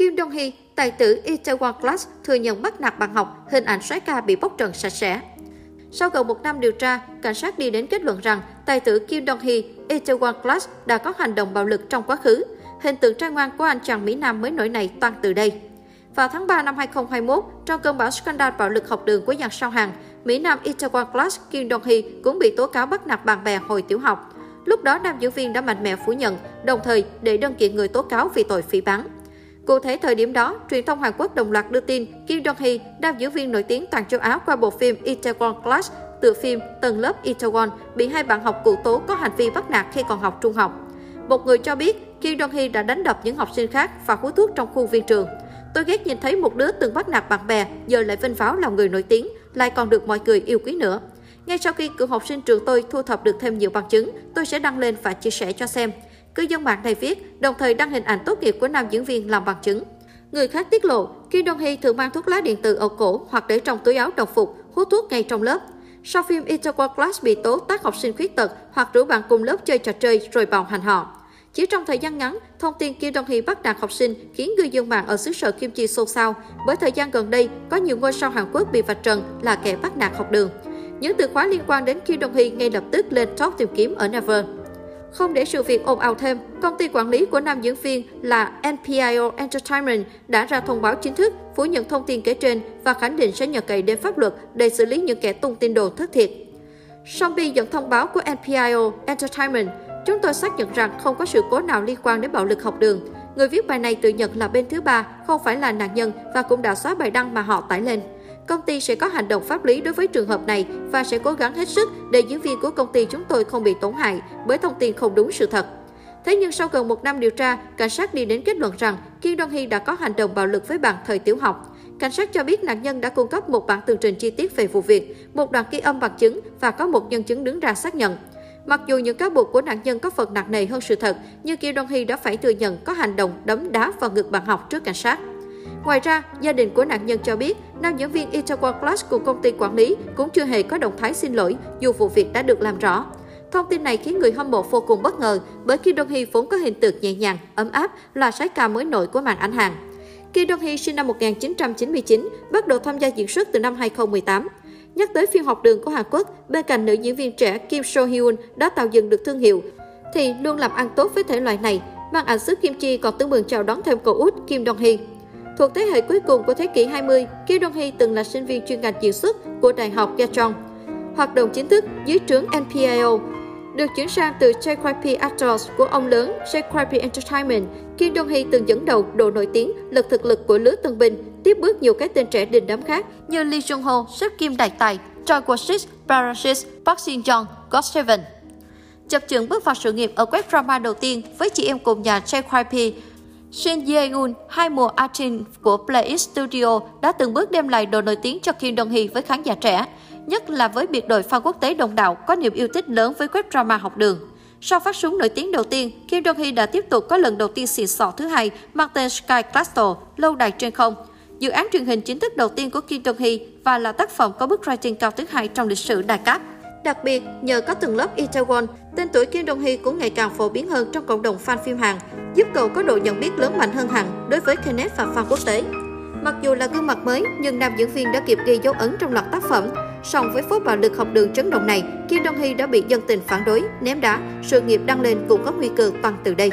Kim Dong Hee, tài tử Itaewon Class thừa nhận bắt nạt bạn học, hình ảnh soái ca bị bóc trần sạch sẽ. Sau gần một năm điều tra, cảnh sát đi đến kết luận rằng tài tử Kim Dong Hee, Itaewon Class đã có hành động bạo lực trong quá khứ. Hình tượng trai ngoan của anh chàng Mỹ Nam mới nổi này toàn từ đây. Vào tháng 3 năm 2021, trong cơn bão scandal bạo lực học đường của dàn sao hàng, Mỹ Nam Itaewon Class Kim Dong Hee cũng bị tố cáo bắt nạt bạn bè hồi tiểu học. Lúc đó, nam diễn viên đã mạnh mẽ phủ nhận, đồng thời để đơn kiện người tố cáo vì tội phỉ báng. Cụ thể thời điểm đó, truyền thông Hàn Quốc đồng loạt đưa tin Kim Dong Hee, nam diễn viên nổi tiếng toàn châu Á qua bộ phim Itaewon Class, tựa phim Tầng lớp Itaewon, bị hai bạn học cụ tố có hành vi bắt nạt khi còn học trung học. Một người cho biết Kim Dong Hee đã đánh đập những học sinh khác và hút thuốc trong khu viên trường. Tôi ghét nhìn thấy một đứa từng bắt nạt bạn bè, giờ lại vinh pháo làm người nổi tiếng, lại còn được mọi người yêu quý nữa. Ngay sau khi cựu học sinh trường tôi thu thập được thêm nhiều bằng chứng, tôi sẽ đăng lên và chia sẻ cho xem. Cư dân mạng này viết, đồng thời đăng hình ảnh tốt nghiệp của nam diễn viên làm bằng chứng. Người khác tiết lộ, Kim Dong Hee thường mang thuốc lá điện tử ở cổ hoặc để trong túi áo đồng phục, hút thuốc ngay trong lớp. Sau phim Itaewon Class bị tố tác học sinh khuyết tật hoặc rủ bạn cùng lớp chơi trò chơi rồi bạo hành họ. Chỉ trong thời gian ngắn, thông tin Kim Dong Hee bắt nạt học sinh khiến người dân mạng ở xứ sở Kim Chi xôn xao. Bởi thời gian gần đây, có nhiều ngôi sao Hàn Quốc bị vạch trần là kẻ bắt nạt học đường. Những từ khóa liên quan đến Kim Dong Hee ngay lập tức lên top tìm kiếm ở Naver. Không để sự việc ồn ào thêm, công ty quản lý của nam diễn viên là NPIO Entertainment đã ra thông báo chính thức phủ nhận thông tin kể trên và khẳng định sẽ nhờ cậy đến pháp luật để xử lý những kẻ tung tin đồn thất thiệt. Song Bi dẫn thông báo của NPIO Entertainment, chúng tôi xác nhận rằng không có sự cố nào liên quan đến bạo lực học đường. Người viết bài này tự nhận là bên thứ ba, không phải là nạn nhân và cũng đã xóa bài đăng mà họ tải lên. Công ty sẽ có hành động pháp lý đối với trường hợp này và sẽ cố gắng hết sức để diễn viên của công ty chúng tôi không bị tổn hại bởi thông tin không đúng sự thật. Thế nhưng sau gần một năm điều tra, cảnh sát đi đến kết luận rằng Kim Dong Hee đã có hành động bạo lực với bạn thời tiểu học. Cảnh sát cho biết nạn nhân đã cung cấp một bản tường trình chi tiết về vụ việc, một đoạn ghi âm bằng chứng và có một nhân chứng đứng ra xác nhận. Mặc dù những cáo buộc của nạn nhân có phần nặng nề hơn sự thật, nhưng Kim Dong Hee đã phải thừa nhận có hành động đấm đá vào ngực bạn học trước cảnh sát. Ngoài ra, gia đình của nạn nhân cho biết, nam diễn viên Itaewon Class cùng công ty quản lý cũng chưa hề có động thái xin lỗi dù vụ việc đã được làm rõ. Thông tin này khiến người hâm mộ vô cùng bất ngờ bởi Kim Dong Hee vốn có hình tượng nhẹ nhàng, ấm áp là sái ca mới nổi của màn ảnh Hàn. Kim Dong Hee sinh năm 1999, bắt đầu tham gia diễn xuất từ năm 2018. Nhắc tới phim học đường của Hàn Quốc, bên cạnh nữ diễn viên trẻ Kim So Hyun đã tạo dựng được thương hiệu, thì luôn làm ăn tốt với thể loại này. Màn ảnh xứ Kim Chi còn tương mừng chào đón thêm cậu út Kim Dong Hee. Thuộc thế hệ cuối cùng của thế kỷ 20, Kim Dong Hee từng là sinh viên chuyên ngành diễn xuất của Đại học Gyeongchang. Hoạt động chính thức dưới trướng NPIO, được chuyển sang từ JYP Actors của ông lớn JYP Entertainment, Kim Dong Hee từng dẫn đầu độ nổi tiếng, lực thực lực của lứa tân binh, tiếp bước nhiều cái tên trẻ đình đám khác như Lee Jung Ho, Sếp Kim Đại Tài, Choi Kwon Sik, Parasis, Park Shin Jong, God Seven. Chập chững bước vào sự nghiệp ở web drama đầu tiên với chị em cùng nhà JYP, Shin Ye-eun, hai mùa Artin của Play Studio đã từng bước đem lại độ nổi tiếng cho Kim Dong Hee với khán giả trẻ, nhất là với biệt đội fan quốc tế đông đảo có niềm yêu thích lớn với web drama học đường. Sau phát súng nổi tiếng đầu tiên, Kim Dong Hee đã tiếp tục có lần đầu tiên xịn sò thứ hai mang tên Sky Castle, lâu đài trên không. Dự án truyền hình chính thức đầu tiên của Kim Dong Hee và là tác phẩm có bước rating cao thứ hai trong lịch sử đài cáp. Đặc biệt, nhờ có từng lớp Itaewon, tên tuổi Kim Dong Hee cũng ngày càng phổ biến hơn trong cộng đồng fan phim Hàn, giúp cậu có độ nhận biết lớn mạnh hơn hẳn đối với Kenneth và fan quốc tế. Mặc dù là gương mặt mới, nhưng nam diễn viên đã kịp ghi dấu ấn trong loạt tác phẩm. Song với phốt bạo lực học đường chấn động này, Kim Dong Hee đã bị dân tình phản đối, ném đá, sự nghiệp đăng lên cũng có nguy cơ tăng từ đây.